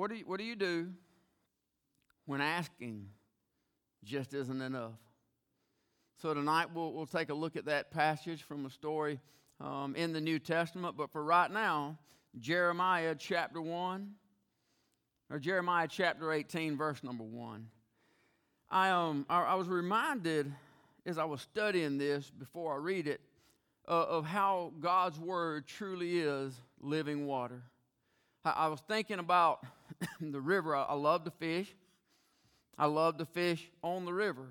What do you, what do, you do when asking just isn't enough? So tonight we'll, we'll take a look at that passage from a story um, in the New Testament. But for right now, Jeremiah chapter 1, or Jeremiah chapter 18, verse number 1. I, um, I, I was reminded as I was studying this before I read it uh, of how God's Word truly is living water. I, I was thinking about the river. I, I love to fish. I love to fish on the river.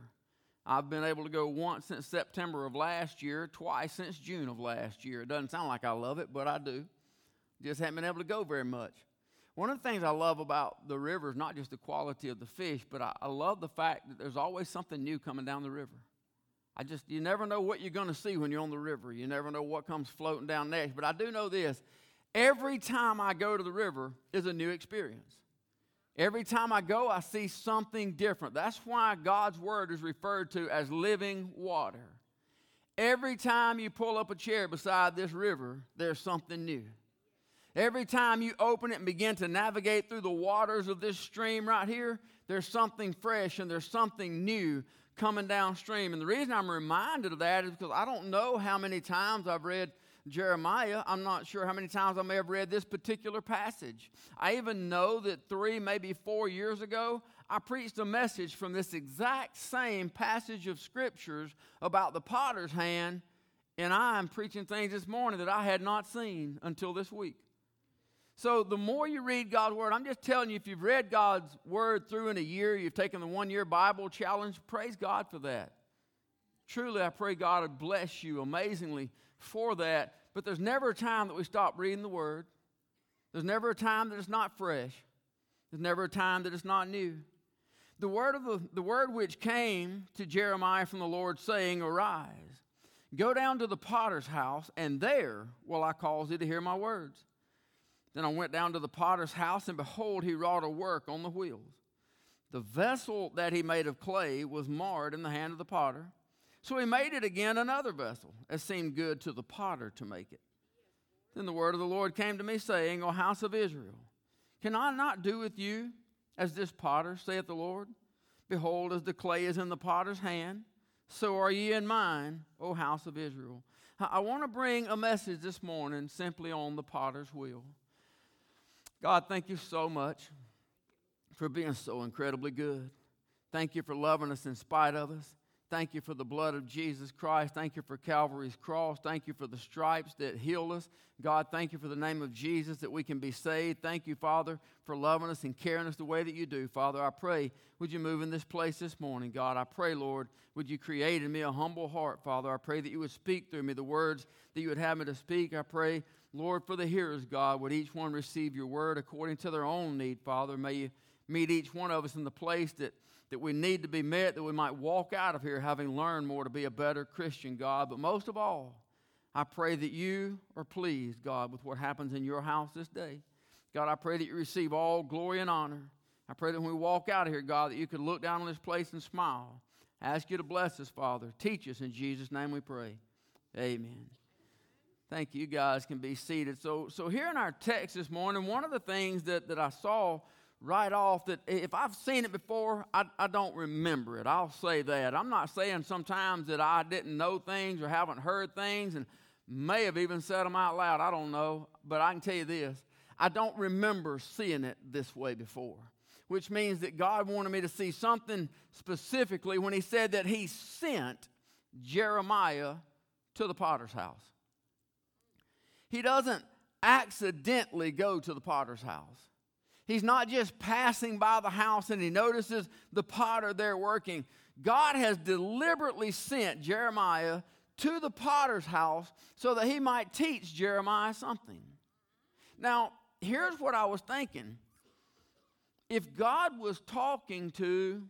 I've been able to go once since September of last year, twice since June of last year. It doesn't sound like I love it, but I do. Just haven't been able to go very much. One of the things I love about the river is not just the quality of the fish, but I, I love the fact that there's always something new coming down the river. I just, you never know what you're going to see when you're on the river. You never know what comes floating down next. But I do know this every time I go to the river is a new experience. Every time I go, I see something different. That's why God's word is referred to as living water. Every time you pull up a chair beside this river, there's something new. Every time you open it and begin to navigate through the waters of this stream right here, there's something fresh and there's something new coming downstream. And the reason I'm reminded of that is because I don't know how many times I've read Jeremiah. I'm not sure how many times I may have read this particular passage. I even know that three, maybe four years ago, I preached a message from this exact same passage of scriptures about the potter's hand, and I'm preaching things this morning that I had not seen until this week. So the more you read God's word, I'm just telling you, if you've read God's word through in a year, you've taken the one year Bible challenge, praise God for that. Truly, I pray God would bless you amazingly for that. But there's never a time that we stop reading the word. There's never a time that it's not fresh. There's never a time that it's not new. The word of the, the word which came to Jeremiah from the Lord, saying, Arise, go down to the potter's house, and there will I cause thee to hear my words. Then I went down to the potter's house, and behold, he wrought a work on the wheels. The vessel that he made of clay was marred in the hand of the potter. So he made it again another vessel, as seemed good to the potter to make it. Then the word of the Lord came to me, saying, O house of Israel, can I not do with you as this potter, saith the Lord? Behold, as the clay is in the potter's hand, so are ye in mine, O house of Israel. I want to bring a message this morning simply on the potter's wheel. God, thank you so much for being so incredibly good. Thank you for loving us in spite of us. Thank you for the blood of Jesus Christ. Thank you for Calvary's cross. Thank you for the stripes that heal us. God, thank you for the name of Jesus that we can be saved. Thank you, Father, for loving us and caring us the way that you do. Father, I pray, would you move in this place this morning, God? I pray, Lord, would you create in me a humble heart, Father? I pray that you would speak through me the words that you would have me to speak. I pray, Lord, for the hearers, God, would each one receive your word according to their own need, Father. May you meet each one of us in the place that, that we need to be met, that we might walk out of here having learned more to be a better Christian, God. But most of all, I pray that you are pleased, God, with what happens in your house this day. God, I pray that you receive all glory and honor. I pray that when we walk out of here, God, that you could look down on this place and smile. I ask you to bless us, Father. Teach us in Jesus' name we pray. Amen. Thank you. You guys can be seated. So, so here in our text this morning, one of the things that, that I saw right off that if I've seen it before, I, I don't remember it. I'll say that. I'm not saying sometimes that I didn't know things or haven't heard things and may have even said them out loud. I don't know. But I can tell you this I don't remember seeing it this way before, which means that God wanted me to see something specifically when He said that He sent Jeremiah to the potter's house. He doesn't accidentally go to the potter's house. He's not just passing by the house and he notices the potter there working. God has deliberately sent Jeremiah to the potter's house so that he might teach Jeremiah something. Now, here's what I was thinking. If God was talking to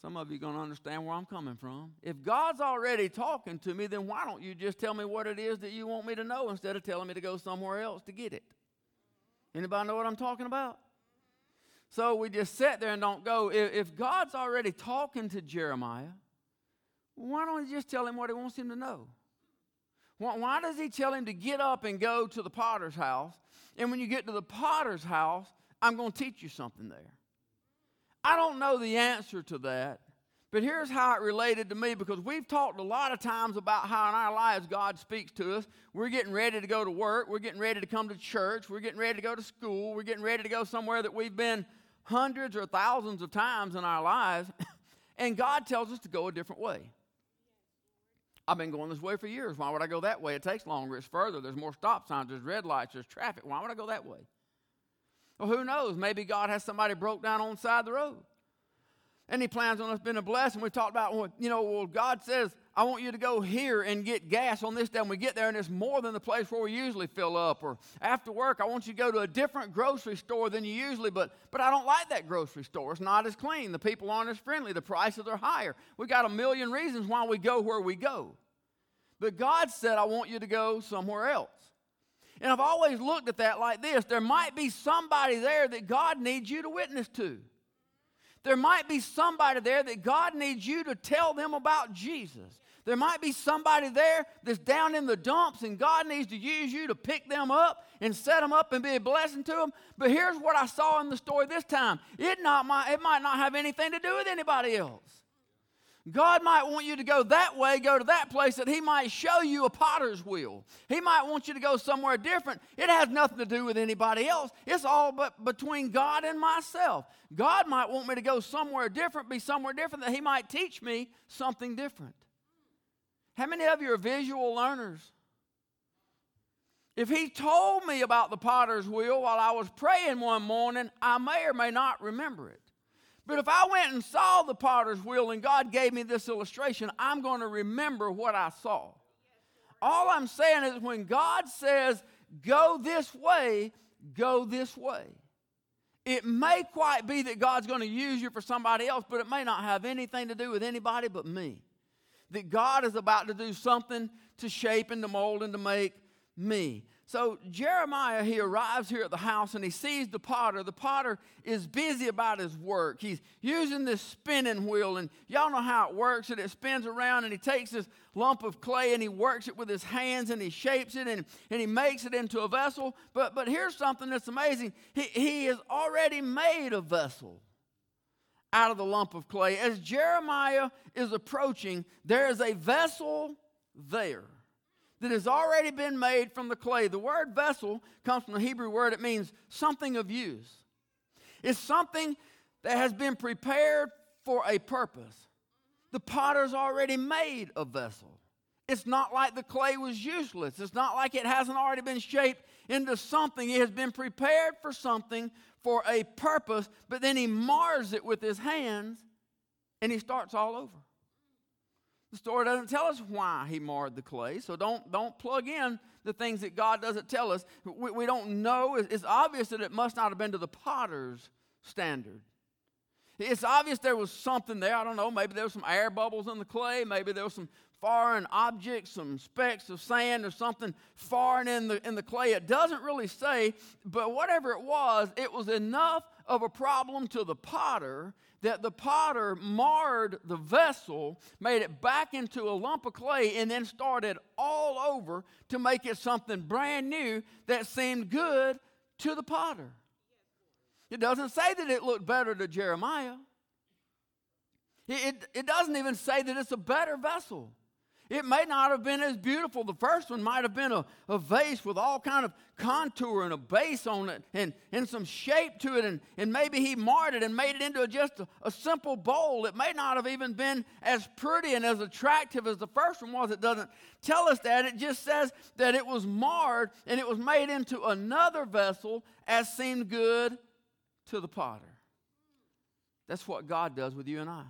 some of you going to understand where I'm coming from. If God's already talking to me, then why don't you just tell me what it is that you want me to know instead of telling me to go somewhere else to get it? Anybody know what I'm talking about? So we just sit there and don't go. If, God's already talking to Jeremiah, why don't he just tell him what he wants him to know? Why does he tell him to get up and go to the potter's house? And when you get to the potter's house, I'm going to teach you something there. I don't know the answer to that, but here's how it related to me because we've talked a lot of times about how in our lives God speaks to us. We're getting ready to go to work, we're getting ready to come to church, we're getting ready to go to school, we're getting ready to go somewhere that we've been hundreds or thousands of times in our lives, and God tells us to go a different way. I've been going this way for years. Why would I go that way? It takes longer, it's further, there's more stop signs, there's red lights, there's traffic. Why would I go that way? Well, who knows? Maybe God has somebody broke down on the side of the road. And he plans on us being a blessing. We talked about, well, you know, well, God says, I want you to go here and get gas on this day. And we get there and it's more than the place where we usually fill up. Or after work, I want you to go to a different grocery store than you usually, but, but I don't like that grocery store. It's not as clean. The people aren't as friendly. The prices are higher. We got a million reasons why we go where we go. But God said, I want you to go somewhere else. And I've always looked at that like this there might be somebody there that God needs you to witness to. There might be somebody there that God needs you to tell them about Jesus. There might be somebody there that's down in the dumps and God needs to use you to pick them up and set them up and be a blessing to them. But here's what I saw in the story this time it, not, it might not have anything to do with anybody else. God might want you to go that way, go to that place, that He might show you a potter's wheel. He might want you to go somewhere different. It has nothing to do with anybody else. It's all but between God and myself. God might want me to go somewhere different, be somewhere different, that He might teach me something different. How many of you are visual learners? If He told me about the potter's wheel while I was praying one morning, I may or may not remember it. But if I went and saw the potter's wheel and God gave me this illustration, I'm going to remember what I saw. All I'm saying is when God says, go this way, go this way. It may quite be that God's going to use you for somebody else, but it may not have anything to do with anybody but me. That God is about to do something to shape and to mold and to make me. So Jeremiah, he arrives here at the house and he sees the potter. The potter is busy about his work. He's using this spinning wheel, and y'all know how it works. And it spins around, and he takes this lump of clay and he works it with his hands and he shapes it and, and he makes it into a vessel. But, but here's something that's amazing he, he has already made a vessel out of the lump of clay. As Jeremiah is approaching, there is a vessel there that has already been made from the clay. The word vessel comes from the Hebrew word, it means something of use. It's something that has been prepared for a purpose. The potter's already made a vessel. It's not like the clay was useless. It's not like it hasn't already been shaped into something. It has been prepared for something for a purpose, but then he mars it with his hands and he starts all over. The story doesn't tell us why he marred the clay, so don't, don't plug in the things that God doesn't tell us. We, we don't know. It's obvious that it must not have been to the potter's standard. It's obvious there was something there. I don't know. Maybe there was some air bubbles in the clay. Maybe there was some foreign objects, some specks of sand or something foreign in the, in the clay. It doesn't really say, but whatever it was, it was enough of a problem to the potter that the potter marred the vessel, made it back into a lump of clay, and then started all over to make it something brand new that seemed good to the potter. It doesn't say that it looked better to Jeremiah. It, it, it doesn't even say that it's a better vessel. It may not have been as beautiful. The first one might have been a, a vase with all kind of contour and a base on it and, and some shape to it. And, and maybe he marred it and made it into just a, a simple bowl. It may not have even been as pretty and as attractive as the first one was. It doesn't tell us that. It just says that it was marred and it was made into another vessel as seemed good to the potter. That's what God does with you and I.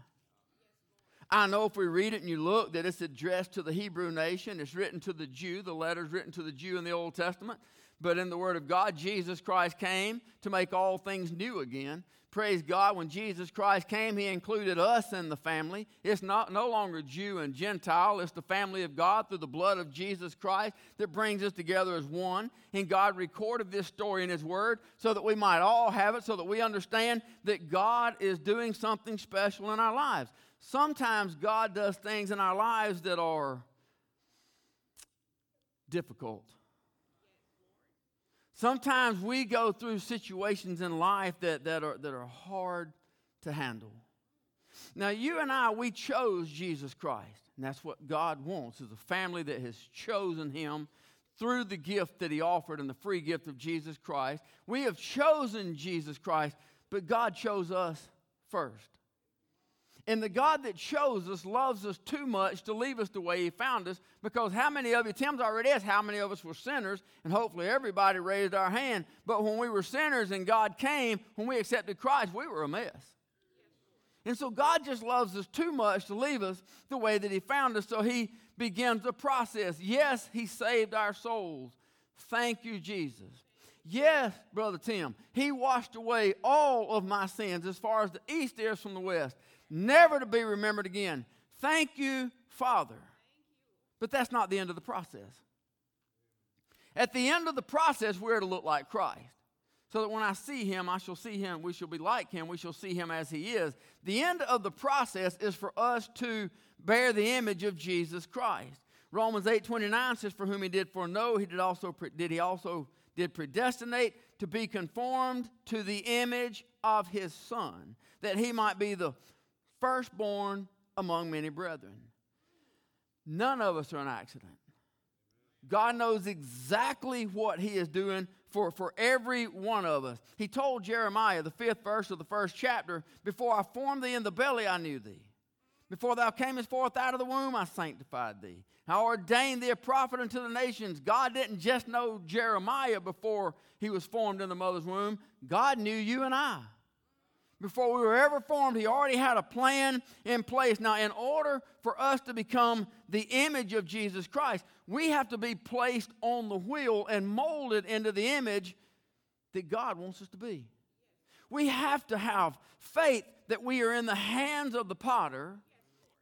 I know if we read it and you look that it's addressed to the Hebrew nation, it's written to the Jew, the letter's written to the Jew in the Old Testament. But in the Word of God, Jesus Christ came to make all things new again. Praise God, when Jesus Christ came, He included us in the family. It's not no longer Jew and Gentile, it's the family of God through the blood of Jesus Christ that brings us together as one. And God recorded this story in His Word so that we might all have it, so that we understand that God is doing something special in our lives sometimes God does things in our lives that are difficult. Sometimes we go through situations in life that, that, are, that are hard to handle. Now, you and I, we chose Jesus Christ. And that's what God wants, is a family that has chosen him through the gift that he offered and the free gift of Jesus Christ. We have chosen Jesus Christ, but God chose us first. And the God that chose us loves us too much to leave us the way He found us because how many of you, Tim's already asked, how many of us were sinners? And hopefully everybody raised our hand. But when we were sinners and God came, when we accepted Christ, we were a mess. And so God just loves us too much to leave us the way that He found us. So He begins the process. Yes, He saved our souls. Thank you, Jesus. Yes, Brother Tim, He washed away all of my sins as far as the east is from the west, never to be remembered again. Thank you, Father. But that's not the end of the process. At the end of the process, we're to look like Christ so that when I see him, I shall see him. We shall be like him. We shall see him as he is. The end of the process is for us to bear the image of Jesus Christ. Romans 8 29 says, For whom he did foreknow, he did also did he also did predestinate to be conformed to the image of his son, that he might be the firstborn among many brethren. None of us are an accident. God knows exactly what he is doing for, for every one of us. He told Jeremiah, the fifth verse of the first chapter, Before I formed thee in the belly, I knew thee. Before thou camest forth out of the womb, I sanctified thee. I ordained thee a prophet unto the nations. God didn't just know Jeremiah before he was formed in the mother's womb, God knew you and I. Before we were ever formed, He already had a plan in place. Now, in order for us to become the image of Jesus Christ, we have to be placed on the wheel and molded into the image that God wants us to be. We have to have faith that we are in the hands of the potter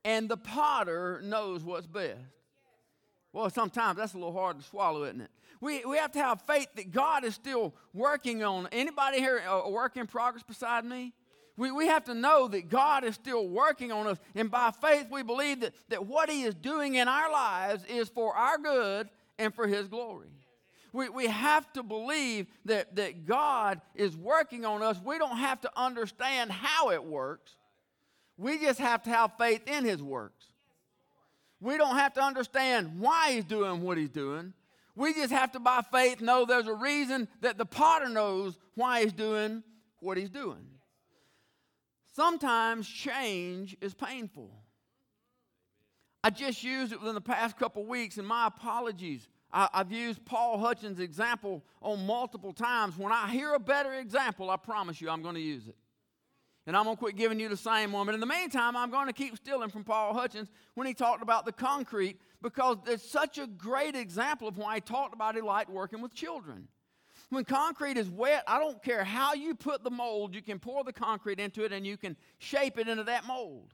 and the potter knows what's best. Well, sometimes that's a little hard to swallow, isn't it? We, we have to have faith that God is still working on. Anybody here uh, a work in progress beside me? We, we have to know that God is still working on us. And by faith, we believe that, that what He is doing in our lives is for our good and for His glory. We, we have to believe that, that God is working on us. We don't have to understand how it works, we just have to have faith in His works. We don't have to understand why He's doing what He's doing. We just have to, by faith, know there's a reason that the potter knows why He's doing what He's doing. Sometimes change is painful. I just used it within the past couple weeks, and my apologies. I, have used Paul Hutchins' example on multiple times. When I hear a better example, I promise you I'm going to use it. And I'm going to quit giving you the same one. But in the meantime, I'm going to keep stealing from Paul Hutchins when he talked about the concrete because it's such a great example of why he talked about liked working with children. When concrete is wet, I don't care how you put the mold, you can pour the concrete into it and you can shape it into that mold.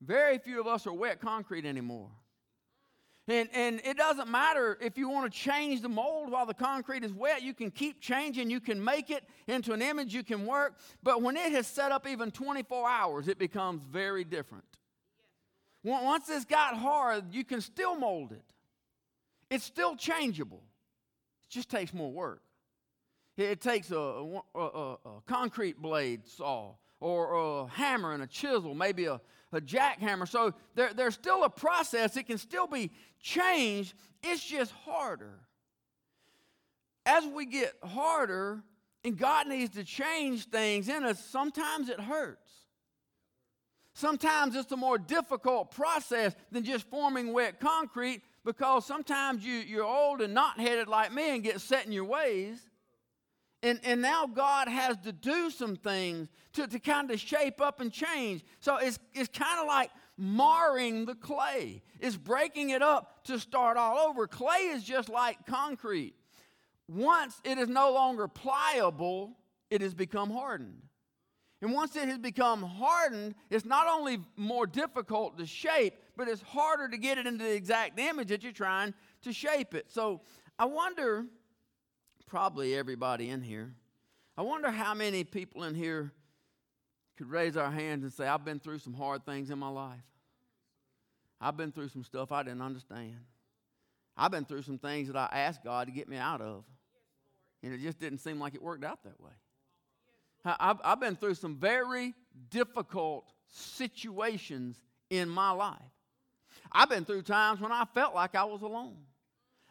Very few of us are wet concrete anymore. And, and it doesn't matter if you want to change the mold while the concrete is wet, you can keep changing, you can make it into an image, you can work. But when it has set up even 24 hours, it becomes very different. Once it's got hard, you can still mold it, it's still changeable. Just takes more work. It takes a, a, a, a concrete blade saw or a hammer and a chisel, maybe a, a jackhammer. So there, there's still a process. It can still be changed. It's just harder. As we get harder and God needs to change things in us, sometimes it hurts. Sometimes it's a more difficult process than just forming wet concrete because sometimes you, you're old and not headed like me and get set in your ways. And, and now God has to do some things to, to kind of shape up and change. So it's, it's kind of like marring the clay, it's breaking it up to start all over. Clay is just like concrete. Once it is no longer pliable, it has become hardened. And once it has become hardened, it's not only more difficult to shape, but it's harder to get it into the exact image that you're trying to shape it. So I wonder probably everybody in here. I wonder how many people in here could raise our hands and say, I've been through some hard things in my life. I've been through some stuff I didn't understand. I've been through some things that I asked God to get me out of. And it just didn't seem like it worked out that way. I've, I've been through some very difficult situations in my life. I've been through times when I felt like I was alone.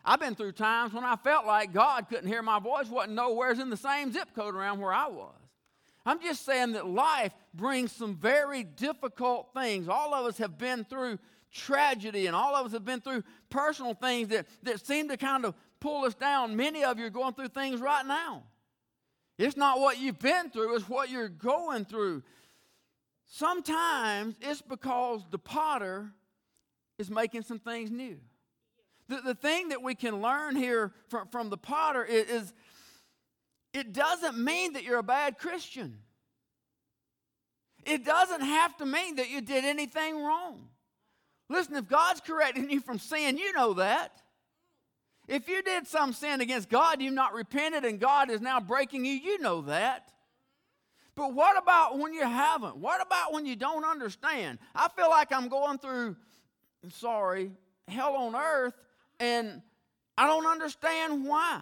I've been through times when I felt like God couldn't hear my voice, wasn't nowhere's in the same zip code around where I was. I'm just saying that life brings some very difficult things. All of us have been through tragedy, and all of us have been through personal things that, that seem to kind of pull us down. Many of you are going through things right now. It's not what you've been through, it's what you're going through. Sometimes it's because the potter is making some things new. The, the thing that we can learn here from, from the potter is, is it doesn't mean that you're a bad Christian. It doesn't have to mean that you did anything wrong. Listen, if God's correcting you from sin, you know that. If you did some sin against God, you've not repented, and God is now breaking you, you know that. But what about when you haven't? What about when you don't understand? I feel like I'm going through, sorry, hell on earth, and I don't understand why.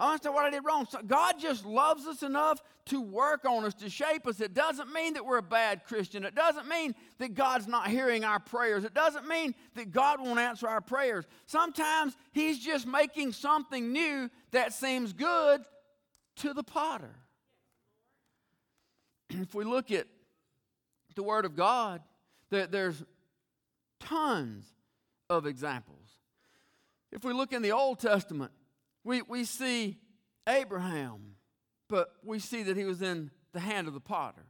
I understand what I did wrong. So God just loves us enough to work on us, to shape us. It doesn't mean that we're a bad Christian. It doesn't mean that God's not hearing our prayers. It doesn't mean that God won't answer our prayers. Sometimes He's just making something new that seems good to the potter. If we look at the Word of God, there's tons of examples. If we look in the Old Testament, we, we see Abraham, but we see that he was in the hand of the potter.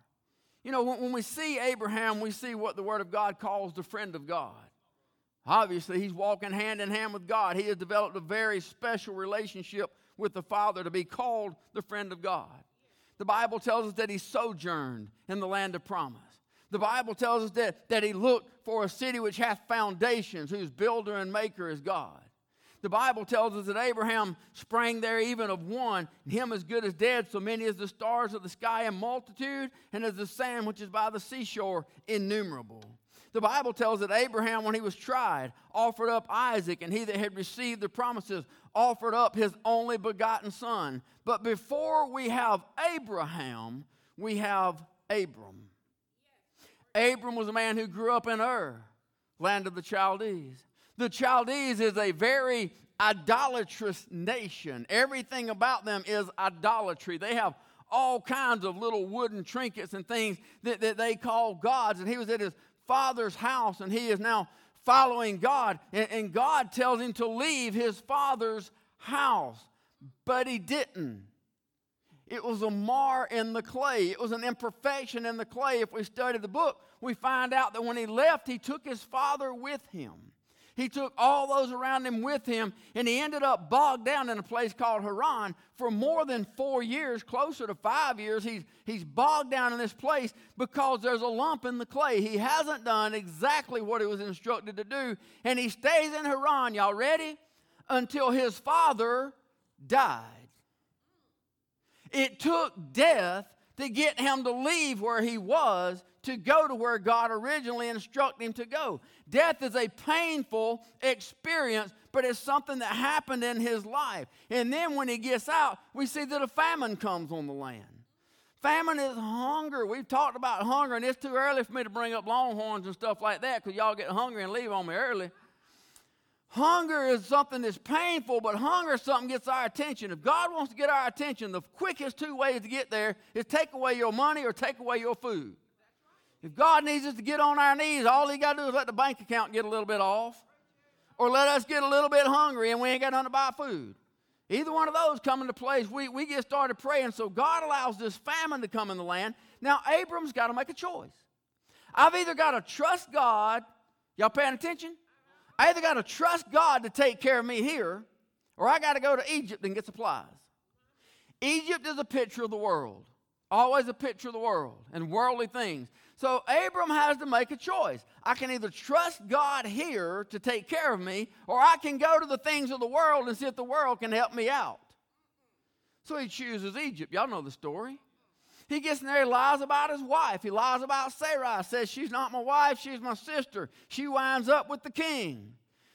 You know, when, when we see Abraham, we see what the Word of God calls the friend of God. Obviously, he's walking hand in hand with God. He has developed a very special relationship with the Father to be called the friend of God. The Bible tells us that he sojourned in the land of promise. The Bible tells us that, that he looked for a city which hath foundations, whose builder and maker is God. The Bible tells us that Abraham sprang there even of one, him as good as dead, so many as the stars of the sky in multitude, and as the sand which is by the seashore innumerable. The Bible tells that Abraham, when he was tried, offered up Isaac, and he that had received the promises offered up his only begotten son. But before we have Abraham, we have Abram. Abram was a man who grew up in Ur, land of the Chaldees. The Chaldees is a very idolatrous nation. Everything about them is idolatry. They have all kinds of little wooden trinkets and things that, that they call gods. And he was at his father's house and he is now following God. And, and God tells him to leave his father's house, but he didn't. It was a mar in the clay. It was an imperfection in the clay. If we study the book, we find out that when he left, he took his father with him. He took all those around him with him, and he ended up bogged down in a place called Haran for more than four years, closer to five years. He's, he's bogged down in this place because there's a lump in the clay. He hasn't done exactly what he was instructed to do, and he stays in Haran. Y'all ready? Until his father died. It took death to get him to leave where he was to go to where God originally instructed him to go. Death is a painful experience, but it's something that happened in his life. And then when he gets out, we see that a famine comes on the land. Famine is hunger. We've talked about hunger, and it's too early for me to bring up longhorns and stuff like that because y'all get hungry and leave on me early. Hunger is something that's painful, but hunger is something gets our attention. If God wants to get our attention, the quickest two ways to get there is take away your money or take away your food. If God needs us to get on our knees, all He got to do is let the bank account get a little bit off, or let us get a little bit hungry and we ain't got nothing to buy food. Either one of those come into place, we, we get started praying. So God allows this famine to come in the land. Now, Abram's got to make a choice. I've either got to trust God, y'all paying attention? I either got to trust God to take care of me here, or I got to go to Egypt and get supplies. Egypt is a picture of the world, always a picture of the world and worldly things. So Abram has to make a choice. I can either trust God here to take care of me, or I can go to the things of the world and see if the world can help me out. So he chooses Egypt. Y'all know the story. He gets in there, he lies about his wife. He lies about Sarai, says she's not my wife, she's my sister. She winds up with the king.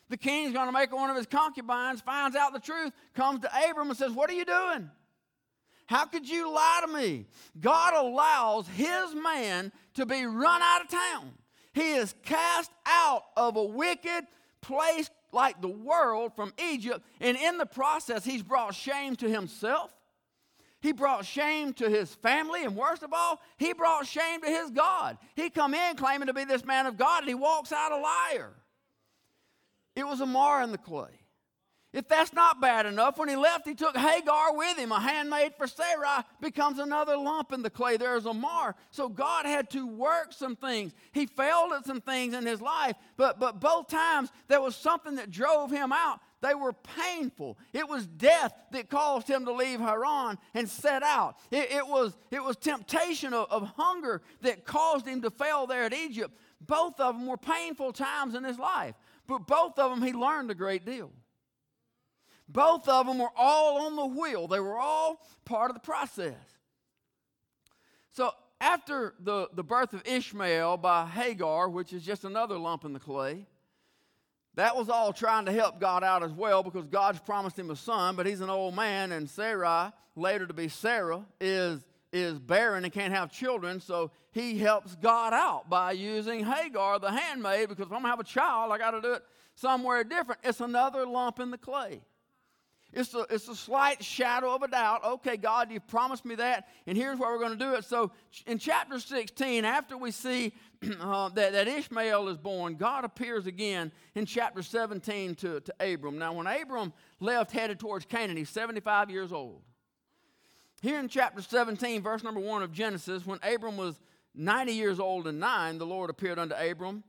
The king's going to make one of his concubines, finds out the truth, comes to Abram and says, What are you doing? How could you lie to me? God allows his man to be run out of town. He is cast out of a wicked place like the world from Egypt, and in the process, he's brought shame to himself. He brought shame to his family, and worst of all, he brought shame to his God. He come in claiming to be this man of God, and he walks out a liar. It was a mar in the clay. If that's not bad enough, when he left, he took Hagar with him. A handmaid for Sarai becomes another lump in the clay. There's a mar. So God had to work some things. He failed at some things in his life, but, but both times there was something that drove him out. They were painful. It was death that caused him to leave Haran and set out. It, it was, it was temptation of, of hunger that caused him to fail there at Egypt. Both of them were painful times in his life, but both of them he learned a great deal. Both of them were all on the wheel, they were all part of the process. So, after the, the birth of Ishmael by Hagar, which is just another lump in the clay, that was all trying to help God out as well because God's promised him a son, but he's an old man, and Sarai, later to be Sarah, is, is barren and can't have children, so he helps God out by using Hagar, the handmaid, because if I'm going to have a child, I got to do it somewhere different. It's another lump in the clay. It's a, it's a slight shadow of a doubt. Okay, God, you've promised me that, and here's where we're going to do it. So, in chapter 16, after we see uh, that, that Ishmael is born, God appears again in chapter 17 to, to Abram. Now, when Abram left, headed towards Canaan, he's 75 years old. Here in chapter 17, verse number 1 of Genesis, when Abram was 90 years old and nine, the Lord appeared unto Abram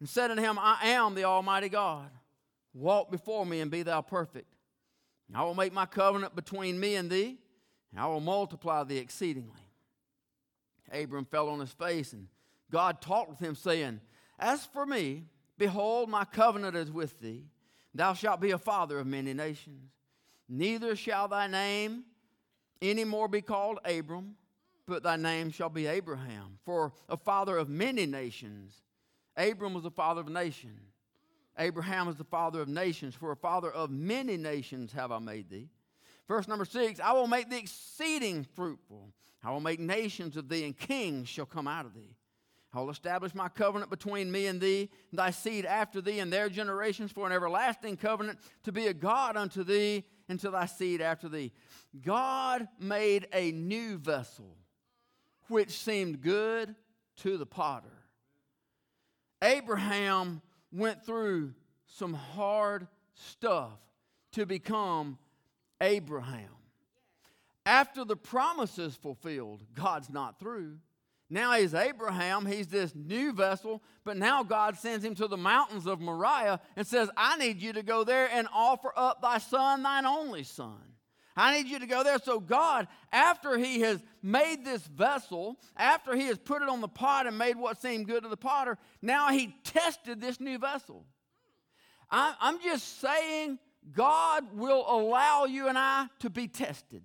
and said unto him, I am the Almighty God. Walk before me and be thou perfect. I will make my covenant between me and thee, and I will multiply thee exceedingly. Abram fell on his face, and God talked with him, saying, As for me, behold, my covenant is with thee. Thou shalt be a father of many nations. Neither shall thy name any more be called Abram, but thy name shall be Abraham, for a father of many nations. Abram was a father of nations. Abraham is the father of nations, for a father of many nations have I made thee. Verse number six I will make thee exceeding fruitful. I will make nations of thee, and kings shall come out of thee. I will establish my covenant between me and thee, and thy seed after thee, and their generations for an everlasting covenant to be a God unto thee, and to thy seed after thee. God made a new vessel, which seemed good to the potter. Abraham went through some hard stuff to become Abraham. After the promise is fulfilled, God's not through. Now he's Abraham, he's this new vessel, but now God sends him to the mountains of Moriah and says, I need you to go there and offer up thy son, thine only son. I need you to go there. So, God, after He has made this vessel, after He has put it on the pot and made what seemed good to the potter, now He tested this new vessel. I'm just saying, God will allow you and I to be tested.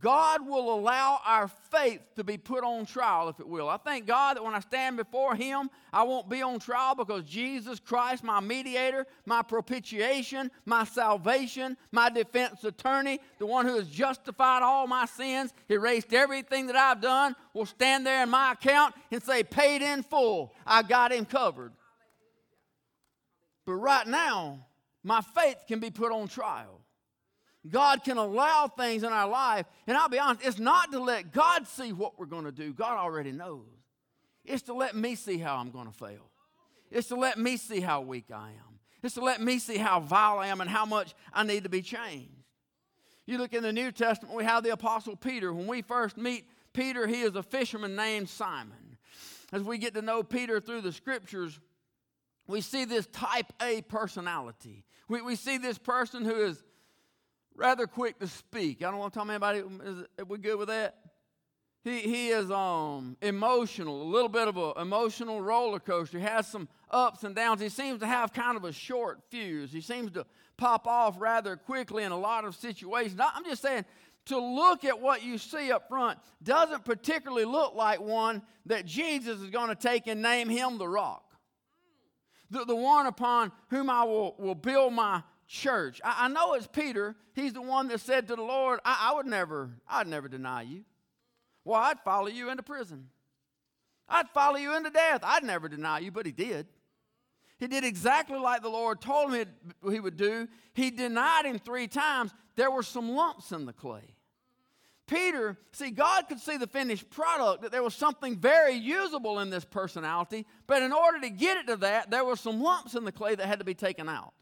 God will allow our faith to be put on trial, if it will. I thank God that when I stand before Him, I won't be on trial because Jesus Christ, my mediator, my propitiation, my salvation, my defense attorney, the one who has justified all my sins, erased everything that I've done, will stand there in my account and say, Paid in full. I got Him covered. But right now, my faith can be put on trial. God can allow things in our life. And I'll be honest, it's not to let God see what we're going to do. God already knows. It's to let me see how I'm going to fail. It's to let me see how weak I am. It's to let me see how vile I am and how much I need to be changed. You look in the New Testament, we have the Apostle Peter. When we first meet Peter, he is a fisherman named Simon. As we get to know Peter through the scriptures, we see this type A personality. We, we see this person who is rather quick to speak. I don't want to tell anybody. Is, are we good with that? He, he is um, emotional, a little bit of an emotional roller coaster. He has some ups and downs. He seems to have kind of a short fuse. He seems to pop off rather quickly in a lot of situations. I'm just saying, to look at what you see up front doesn't particularly look like one that Jesus is going to take and name him the rock. the, the one upon whom I will, will build my church. I, I know it's Peter. He's the one that said to the Lord, I, I would never, I'd never deny you. Well, I'd follow you into prison. I'd follow you into death. I'd never deny you, but he did. He did exactly like the Lord told him he would do. He denied him three times. There were some lumps in the clay. Peter, see, God could see the finished product, that there was something very usable in this personality, but in order to get it to that, there were some lumps in the clay that had to be taken out.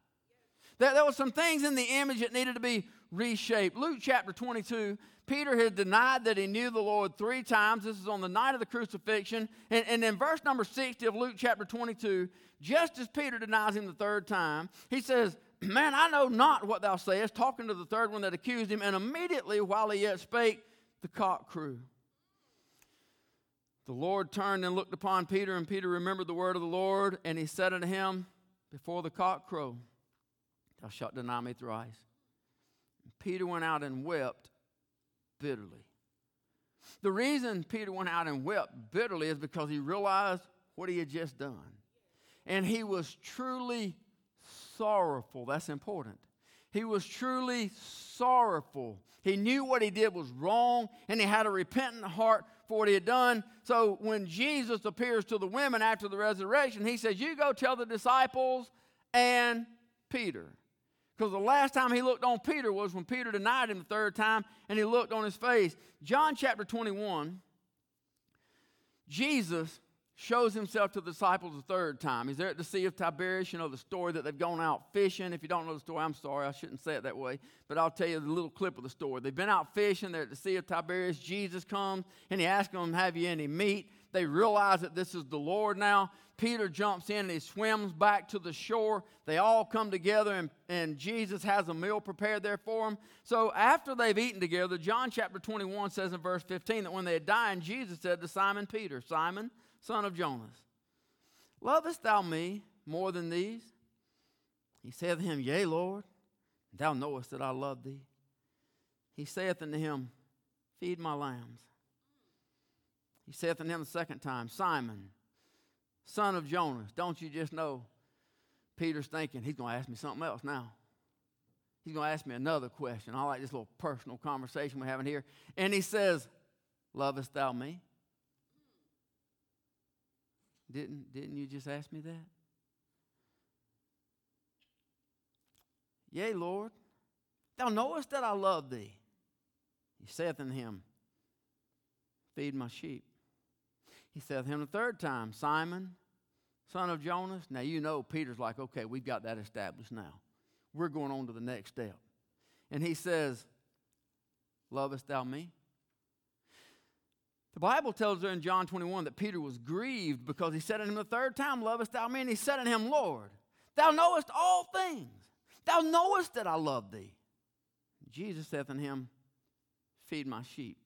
There, there were some things in the image that needed to be reshaped. Luke chapter 22, Peter had denied that he knew the Lord three times. This is on the night of the crucifixion. And, and in verse number 60 of Luke chapter 22, just as Peter denies him the third time, he says, Man, I know not what thou sayest, talking to the third one that accused him. And immediately, while he yet spake, the cock crew. The Lord turned and looked upon Peter, and Peter remembered the word of the Lord, and he said unto him, Before the cock crow, thou shalt deny me thrice. And Peter went out and wept bitterly. The reason Peter went out and wept bitterly is because he realized what he had just done. And he was truly sorrowful. That's important. He was truly sorrowful. He knew what he did was wrong, and he had a repentant heart for what he had done. So when Jesus appears to the women after the resurrection, he says, You go tell the disciples and Peter. Because the last time he looked on Peter was when Peter denied him the third time, and he looked on his face. John chapter 21, Jesus shows himself to the disciples the third time. He's there at the Sea of Tiberias. You know the story that they've gone out fishing. If you don't know the story, I'm sorry, I shouldn't say it that way. But I'll tell you the little clip of the story. They've been out fishing. They're at the Sea of Tiberias. Jesus comes and he asks them, Have you any meat? They realize that this is the Lord now. Peter jumps in and he swims back to the shore. They all come together and, and Jesus has a meal prepared there for them. So after they've eaten together, John chapter 21 says in verse 15 that when they had dined, Jesus said to Simon Peter, Simon, son of Jonas, lovest thou me more than these? He saith to him, Yea, Lord, thou knowest that I love thee. He saith unto him, Feed my lambs. He saith unto him the second time, Simon, son of Jonas, don't you just know? Peter's thinking, he's going to ask me something else now. He's going to ask me another question. I like this little personal conversation we're having here. And he says, Lovest thou me? Didn't, didn't you just ask me that? Yea, Lord, thou knowest that I love thee. He saith unto him, Feed my sheep. He saith to him the third time, Simon, son of Jonas. Now you know Peter's like, okay, we've got that established now. We're going on to the next step. And he says, Lovest thou me? The Bible tells us in John 21 that Peter was grieved because he said unto him the third time, Lovest thou me? And he said unto him, Lord, thou knowest all things. Thou knowest that I love thee. Jesus saith unto him, Feed my sheep.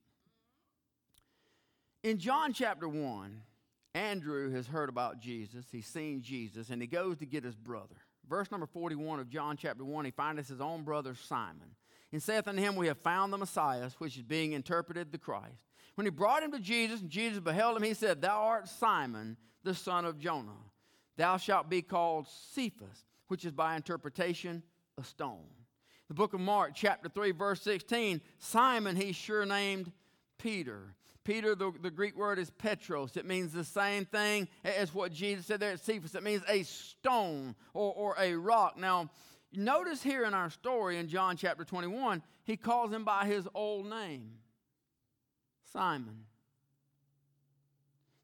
In John chapter 1, Andrew has heard about Jesus. He's seen Jesus, and he goes to get his brother. Verse number 41 of John chapter 1, he findeth his own brother Simon, and saith unto him, We have found the Messiah, which is being interpreted the Christ. When he brought him to Jesus, and Jesus beheld him, he said, Thou art Simon, the son of Jonah. Thou shalt be called Cephas, which is by interpretation a stone. The book of Mark, chapter 3, verse 16, Simon he sure named Peter. Peter, the, the Greek word is Petros. It means the same thing as what Jesus said there at Cephas. It means a stone or, or a rock. Now, notice here in our story in John chapter 21, he calls him by his old name. Simon.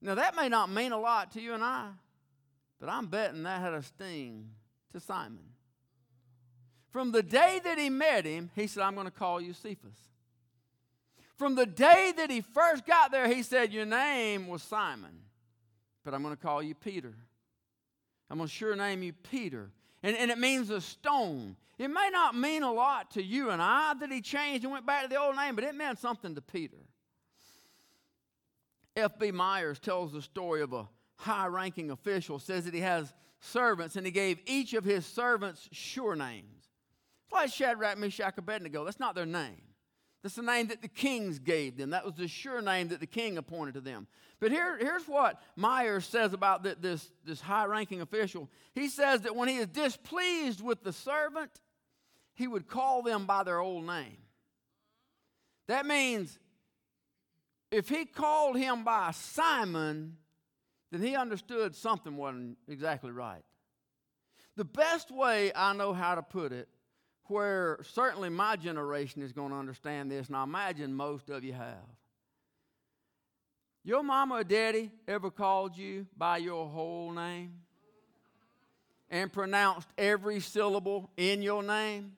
Now, that may not mean a lot to you and I, but I'm betting that had a sting to Simon. From the day that he met him, he said, I'm going to call you Cephas. From the day that he first got there, he said, Your name was Simon, but I'm going to call you Peter. I'm going to sure name you Peter. And, and it means a stone. It may not mean a lot to you and I that he changed and went back to the old name, but it meant something to Peter. F.B. Myers tells the story of a high ranking official, says that he has servants, and he gave each of his servants sure names. It's like Shadrach, Meshach, Abednego. That's not their name. That's the name that the kings gave them. That was the sure name that the king appointed to them. But here, here's what Myers says about the, this, this high ranking official. He says that when he is displeased with the servant, he would call them by their old name. That means if he called him by Simon, then he understood something wasn't exactly right. The best way I know how to put it, where certainly my generation is going to understand this, and I imagine most of you have. Your mama or daddy ever called you by your whole name and pronounced every syllable in your name?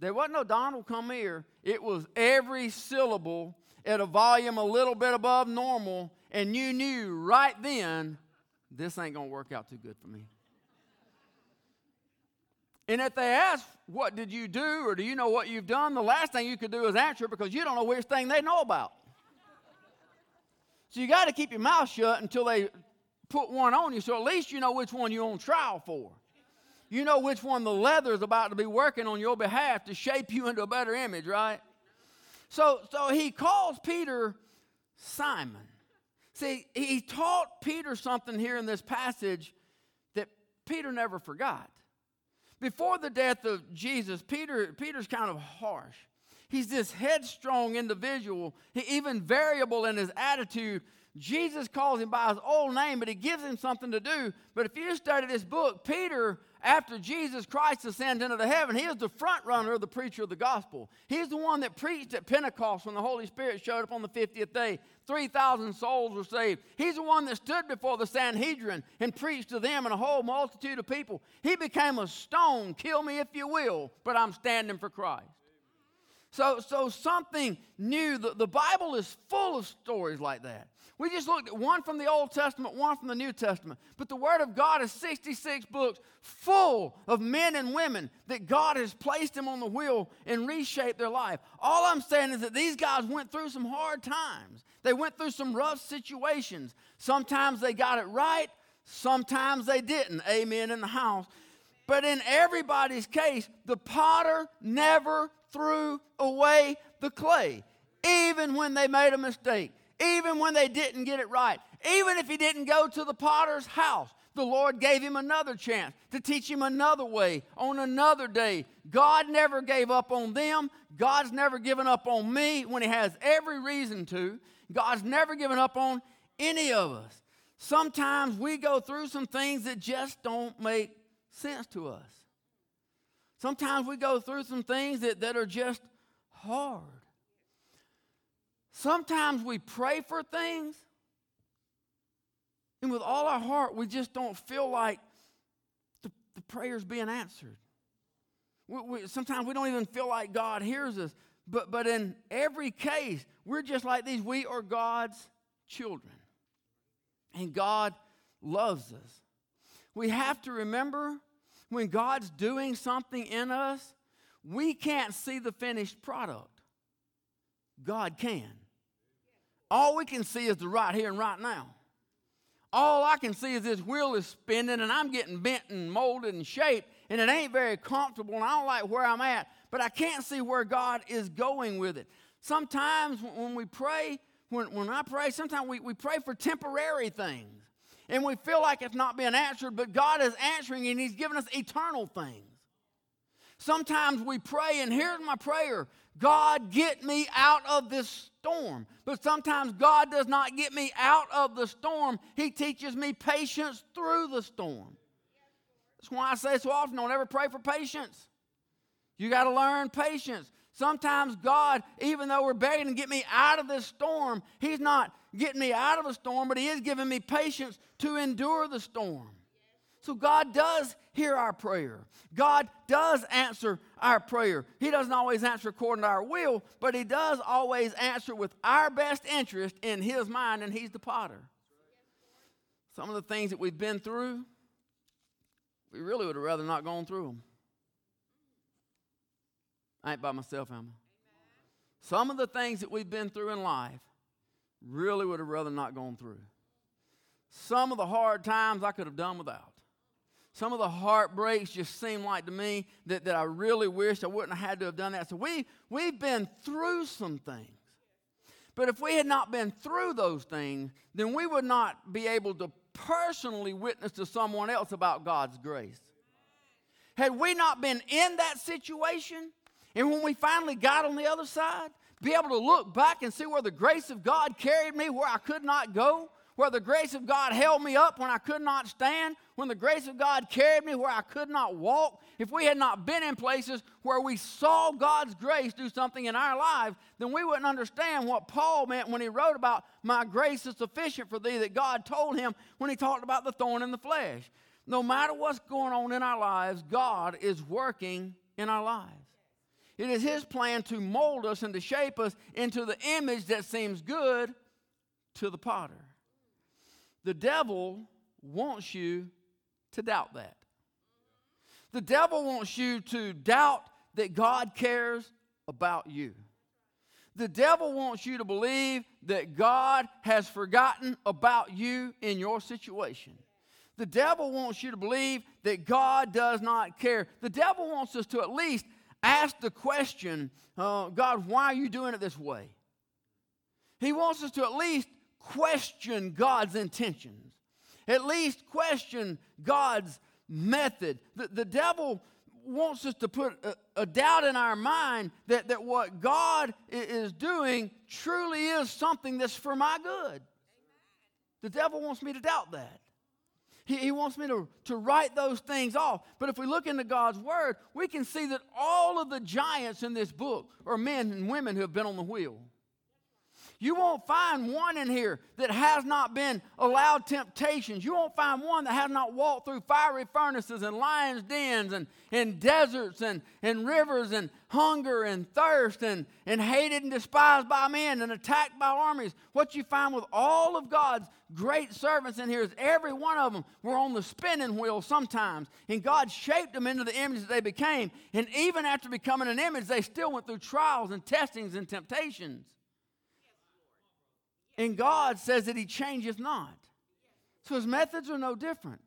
There wasn't no Donald, come here. It was every syllable at a volume a little bit above normal, and you knew right then this ain't going to work out too good for me. And if they ask, What did you do, or do you know what you've done? the last thing you could do is answer because you don't know which thing they know about. So you got to keep your mouth shut until they put one on you, so at least you know which one you're on trial for. You know which one the leather is about to be working on your behalf to shape you into a better image, right? So, so he calls Peter Simon. See, he taught Peter something here in this passage that Peter never forgot. Before the death of Jesus, Peter, Peter's kind of harsh. He's this headstrong individual, he, even variable in his attitude. Jesus calls him by his old name, but he gives him something to do. But if you study this book, Peter after Jesus Christ ascended into the heaven, he is the front runner of the preacher of the gospel. He's the one that preached at Pentecost when the Holy Spirit showed up on the 50th day. 3,000 souls were saved. He's the one that stood before the Sanhedrin and preached to them and a whole multitude of people. He became a stone, kill me if you will, but I'm standing for Christ. So, so something new. The, the Bible is full of stories like that. We just looked at one from the Old Testament, one from the New Testament. But the Word of God is 66 books full of men and women that God has placed them on the wheel and reshaped their life. All I'm saying is that these guys went through some hard times. They went through some rough situations. Sometimes they got it right, sometimes they didn't. Amen in the house. But in everybody's case, the potter never threw away the clay, even when they made a mistake even when they didn't get it right. Even if he didn't go to the potter's house, the Lord gave him another chance to teach him another way on another day. God never gave up on them. God's never given up on me when he has every reason to. God's never given up on any of us. Sometimes we go through some things that just don't make sense to us. Sometimes we go through some things that, that are just hard. Sometimes we pray for things, and with all our heart, we just don't feel like the, the prayer's being answered. We, we, sometimes we don't even feel like God hears us. But, but in every case, we're just like these. We are God's children. And God loves us. We have to remember when God's doing something in us, we can't see the finished product. God can. All we can see is the right here and right now. All I can see is this wheel is spinning and I'm getting bent and molded and shaped, and it ain't very comfortable, and I don't like where I'm at, but I can't see where God is going with it. Sometimes when we pray, when, when I pray, sometimes we, we pray for temporary things and we feel like it's not being answered, but God is answering and He's giving us eternal things. Sometimes we pray, and here's my prayer God, get me out of this storm. But sometimes God does not get me out of the storm, He teaches me patience through the storm. That's why I say so often don't ever pray for patience. You got to learn patience. Sometimes God, even though we're begging to get me out of this storm, He's not getting me out of the storm, but He is giving me patience to endure the storm. So God does hear our prayer. God does answer our prayer. He doesn't always answer according to our will, but He does always answer with our best interest in His mind, and He's the potter. Some of the things that we've been through, we really would have rather not gone through them. I ain't by myself, am I? Some of the things that we've been through in life, really would have rather not gone through. Some of the hard times I could have done without. some of the heartbreaks just seem like to me that, that I really wish I wouldn't have had to have done that. So we, we've been through some things. But if we had not been through those things, then we would not be able to personally witness to someone else about God's grace. Had we not been in that situation, and when we finally got on the other side, be able to look back and see where the grace of God carried me where I could not go, where the grace of God held me up when I could not stand, when the grace of God carried me where I could not walk, if we had not been in places where we saw God's grace do something in our lives, then we wouldn't understand what Paul meant when he wrote about my grace is sufficient for thee that God told him when he talked about the thorn in the flesh. No matter what's going on in our lives, God is working in our lives. It is His plan to mold us and to shape us into the image that seems good to the potter. The devil wants you to doubt that. The devil wants you to doubt that God cares about you. The devil wants you to believe that God has forgotten about you in your situation. The devil wants you to believe that God does not care. The devil wants us to at least ask the question uh, God, why are you doing it this way? He wants us to at least question God's intentions, at least question God's method. The, the devil wants us to put a, a, doubt in our mind that, that what God is doing truly is something that's for my good. The devil wants me to doubt that. He, he wants me to, to write those things off. But if we look into God's Word, we can see that all of the giants in this book are men and women who have been on the wheel. You won't find one in here that has not been allowed temptations. You won't find one that has not walked through fiery furnaces and lions' dens and, and deserts and, and rivers and hunger and thirst and, and hated and despised by men and attacked by armies. What you find with all of God's great servants in here is every one of them were on the spinning wheel sometimes. And God shaped them into the image that they became. And even after becoming an image, they still went through trials and testings and temptations. And God says that He changeth not. So His methods are no different.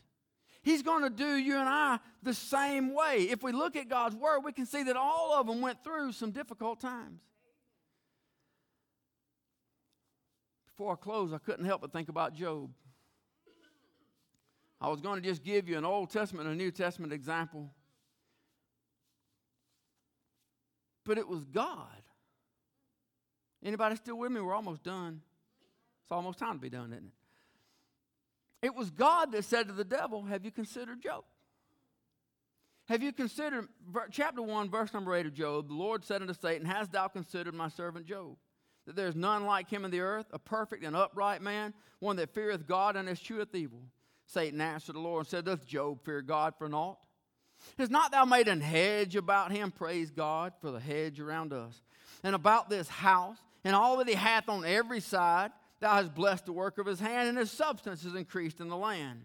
He's going to do you and I the same way. If we look at God's Word, we can see that all of them went through some difficult times. Before I close, I couldn't help but think about Job. I was going to just give you an Old Testament and a New Testament example. But it was God. Anybody still with me? We're almost done. It's almost time to be done, isn't it? It was God that said to the devil, Have you considered Job? Have you considered, chapter 1, verse number 8 of Job, the Lord said unto Satan, Hast thou considered my servant Job? That there is none like him in the earth, a perfect and upright man, one that feareth God and escheweth evil. Satan answered the Lord and said, Doth Job fear God for naught? Has not thou made an hedge about him? Praise God for the hedge around us. And about this house, and all that he hath on every side, Thou hast blessed the work of his hand, and his substance is increased in the land.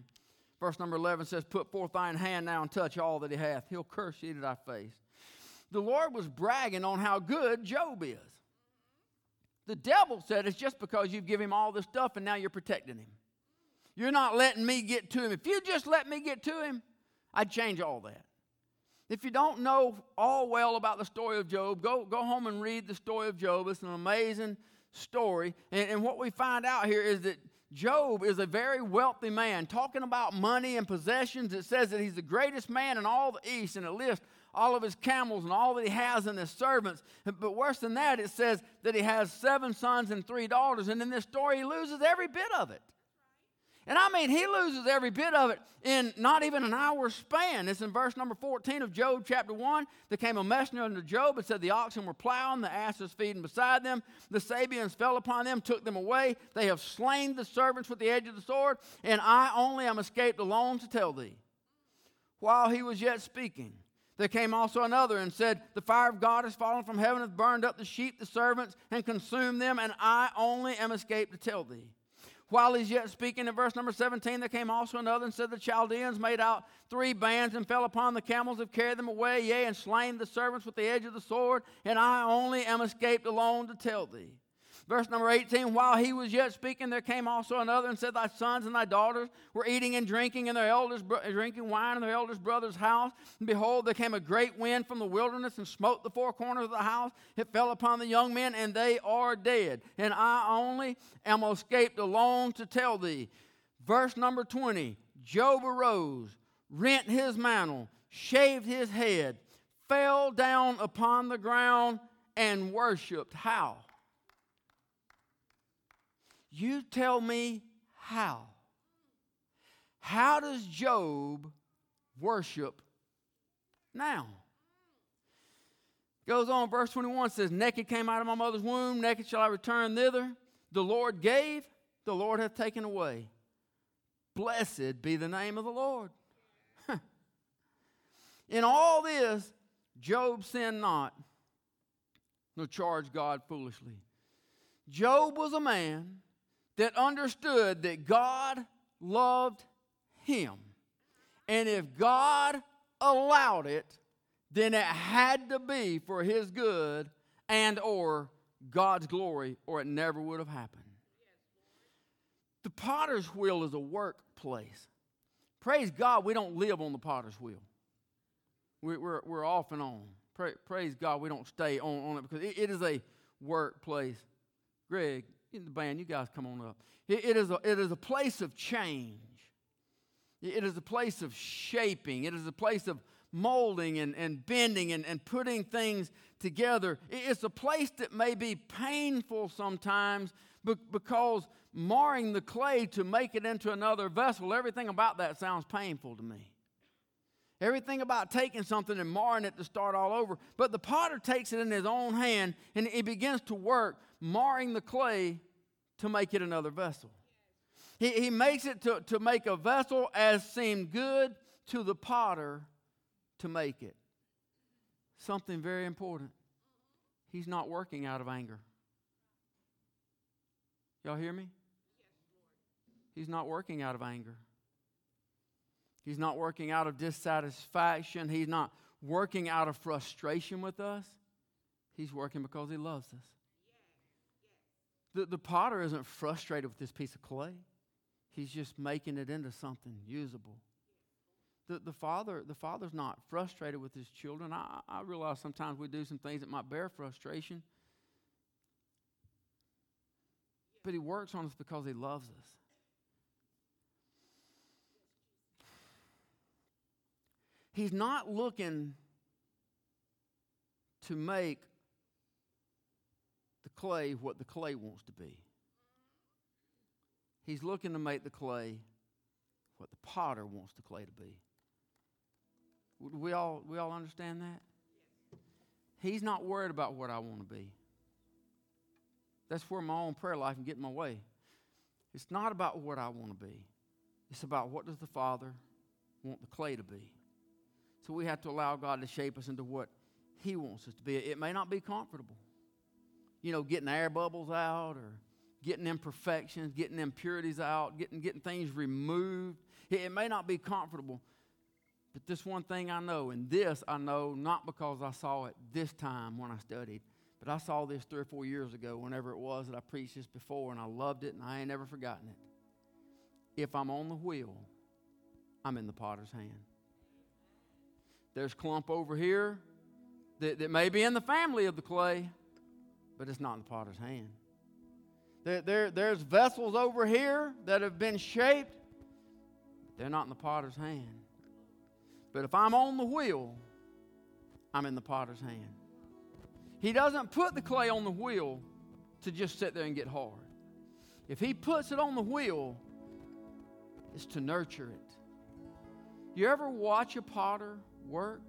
Verse number 11 says, Put forth thine hand now and touch all that he hath. He'll curse you to thy face. The Lord was bragging on how good Job is. The devil said it's just because you've given him all this stuff and now you're protecting him. You're not letting me get to him. If you just let me get to him, I'd change all that. If you don't know all well about the story of Job, go, go home and read the story of Job. It's an amazing story. And, and what we find out here is that Job is a very wealthy man. Talking about money and possessions, it says that he's the greatest man in all the East, and it lists all of his camels and all that he has and his servants. But worse than that, it says that he has seven sons and three daughters, and in this story, he loses every bit of it. And I mean, he loses every bit of it in not even an hour's span. It's in verse number 14 of Job chapter 1. There came a messenger unto Job and said, The oxen were plowing, the asses feeding beside them. The Sabeans fell upon them, took them away. They have slain the servants with the edge of the sword, and I only am escaped alone to tell thee. While he was yet speaking, there came also another and said, The fire of God has fallen from heaven, hath burned up the sheep, the servants, and consumed them, and I only am escaped to tell thee. While he's yet speaking in verse number 17, there came also another and said, The Chaldeans made out three bands and fell upon the camels and carried them away, yea, and slain the servants with the edge of the sword, and I only am escaped alone to tell thee. Verse number 18 While he was yet speaking, there came also another and said, Thy sons and thy daughters were eating and drinking in their eldest bro- drinking wine in their eldest brother's house. And behold, there came a great wind from the wilderness and smote the four corners of the house. It fell upon the young men, and they are dead. And I only am escaped alone to tell thee. Verse number 20 Job arose, rent his mantle, shaved his head, fell down upon the ground, and worshiped. How? You tell me how. How does Job worship now? Goes on, verse 21 says, Naked came out of my mother's womb, naked shall I return thither. The Lord gave, the Lord hath taken away. Blessed be the name of the Lord. In all this, Job sinned not, nor charged God foolishly. Job was a man that understood that God loved him. And if God allowed it, then it had to be for his good and or God's glory or it never would have happened. The potter's wheel is a workplace. Praise God, we don't live on the potter's wheel. We, are we're off and on. praise God, we don't stay on, on it because it, it is a workplace. Greg, the band, you guys come on up. It, it, is a, it is a place of change. It is a place of shaping. It is a place of molding and, and bending and, and putting things together. It's a place that may be painful sometimes because marring the clay to make it into another vessel, everything about that sounds painful to me. Everything about taking something and marring it to start all over. But the potter takes it in his own hand and he begins to work, marring the clay to make it another vessel. He, he makes it to, to make a vessel as seemed good to the potter to make it. Something very important. He's not working out of anger. Y'all hear me? He's not working out of anger. He's not working out of dissatisfaction. He's not working out of frustration with us. He's working because he loves us. The, the potter isn't frustrated with this piece of clay. He's just making it into something usable. The, the, father, the father's not frustrated with his children. I, I realize sometimes we do some things that might bear frustration. But he works on us because he loves us. He's not looking to make the clay what the clay wants to be. He's looking to make the clay what the potter wants the clay to be. We all, we all understand that? He's not worried about what I want to be. That's where my own prayer life can get in my way. It's not about what I want to be. It's about what does the Father want the clay to be. So we have to allow God to shape us into what He wants us to be. It may not be comfortable. You know, getting air bubbles out or getting imperfections, getting impurities out, getting, getting things removed. It, it may not be comfortable. But this one thing I know, and this I know not because I saw it this time when I studied, but I saw this three or four years ago, whenever it was that I preached this before, and I loved it, and I ain't never forgotten it. If I'm on the wheel, I'm in the potter's hand. There's clump over here that, that may be in the family of the clay, but it's not in the potter's hand. There, there, there's vessels over here that have been shaped, they're not in the potter's hand. But if I'm on the wheel, I'm in the potter's hand. He doesn't put the clay on the wheel to just sit there and get hard. If he puts it on the wheel, it's to nurture it. You ever watch a potter work.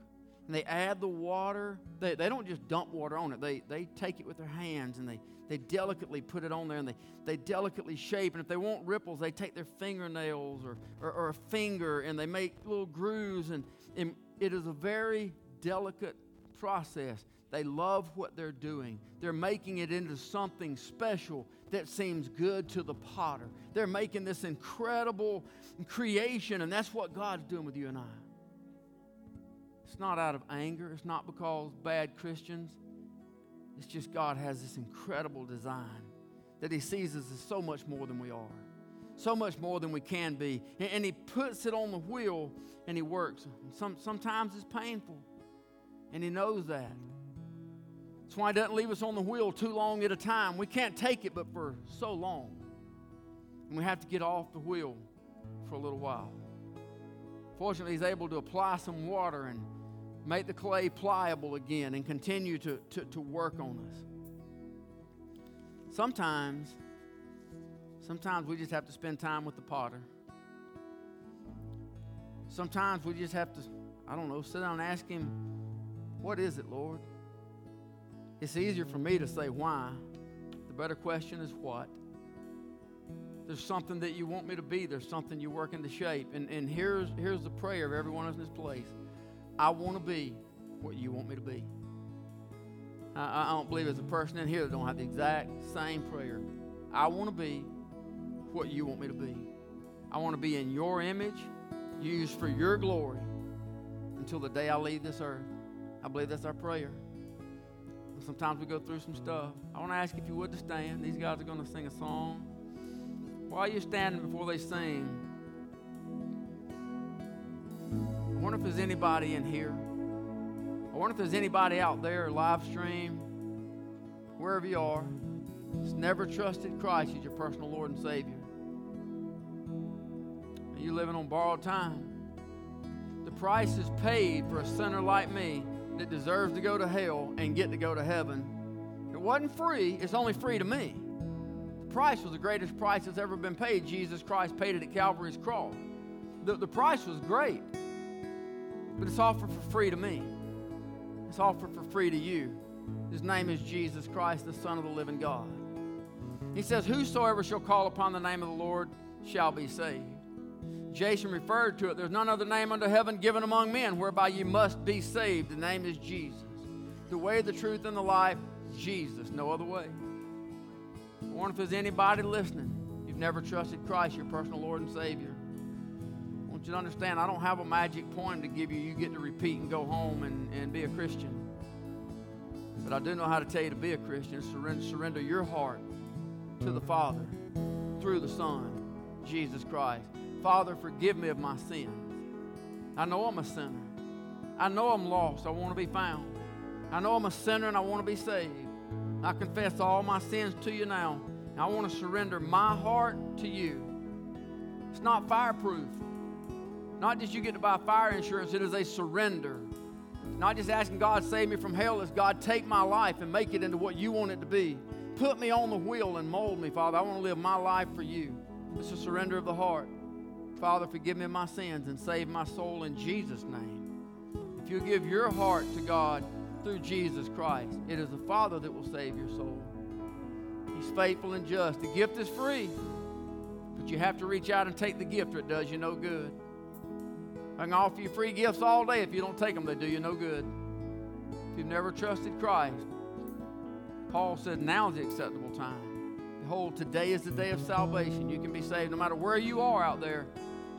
And they add the water. They, they don't just dump water on it, they, they take it with their hands and they, they delicately put it on there and they, they delicately shape. And if they want ripples, they take their fingernails or, or, or a finger and they make little grooves. And, and it is a very delicate process. They love what they're doing. They're making it into something special that seems good to the potter. They're making this incredible creation, and that's what God's doing with you and I. It's not out of anger. It's not because bad Christians. It's just God has this incredible design that He sees us as so much more than we are, so much more than we can be. And, He puts it on the wheel and He works. Some, sometimes it's painful, and He knows that. That's why He doesn't leave us on the wheel too long at a time. We can't take it but for so long. And we have to get off the wheel for a little while. Fortunately, He's able to apply some water and make the clay pliable again and continue to, to, to work on us. Sometimes, sometimes we just have to spend time with the potter. Sometimes we just have to, I don't know, sit down and ask him, What is it, Lord? It's easier for me to say why. The better question is what. There's something that you want me to be. There's something you're working to shape. And, and here's, here's the prayer of everyone in this place. I want to be what you want me to be. I, I don't believe there's a person in here that don't have the exact same prayer. I want to be what you want me to be. I want to be in your image, used for your glory until the day I leave this earth. I believe that's our prayer. Sometimes we go through some stuff. I want to ask if you would to stand. These guys are going to sing a song. While you're standing before they sing, I wonder if there's anybody in here. I wonder if there's anybody out there, live stream, wherever you are, that's never trusted Christ as your personal Lord and Savior. And you living on borrowed time. The price is paid for a sinner like me that deserves to go to hell and get to go to heaven. It wasn't free, it's only free to me The price was the greatest price that's ever been paid. Jesus Christ paid it at Calvary's cross. The, the price was great, but it's offered for free to me. It's offered for free to you. His name is Jesus Christ, the Son of the living God. He says, Whosoever shall call upon the name of the Lord shall be saved. Jason referred to it. There's none other name under heaven given among men whereby you must be saved. The name is Jesus. The way, the truth, and the life, Jesus. No other way. I wonder if there's anybody listening. You've never trusted Christ, your personal Lord and Savior. Want you to understand, I don't have a magic poem to give you. You get to repeat and go home and, and be a Christian. But I do know how to tell you to be a Christian. Surrender, surrender your heart to the Father through the Son, Jesus Christ. Father, forgive me of my sins. I know I'm a sinner. I know I'm lost. I want to be found. I know I'm a sinner and I want to be saved. I confess all my sins to you now. I want to surrender my heart to you. It's not fireproof. Not just you get to buy fire insurance, it is a surrender. Not just asking God save me from hell, it's God take my life and make it into what you want it to be. Put me on the wheel and mold me, Father. I want to live my life for you. It's a surrender of the heart. Father, forgive me my sins and save my soul in Jesus' name. If you give your heart to God, through Jesus Christ. It is the Father that will save your soul. He's faithful and just. The gift is free, but you have to reach out and take the gift or it does you no good. I can offer you free gifts all day. If you don't take them, they do you no good. If you've never trusted Christ, Paul said, now is the acceptable time. Behold, today is the day of salvation. You can be saved no matter where you are out there.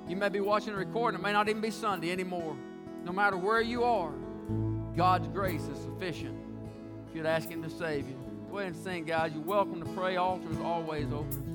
You may be watching a recording. It may not even be Sunday anymore. No matter where you are, God's grace is sufficient if you'd ask Him to save you. Go ahead and sing, guys. You're welcome to pray. Altar is always open.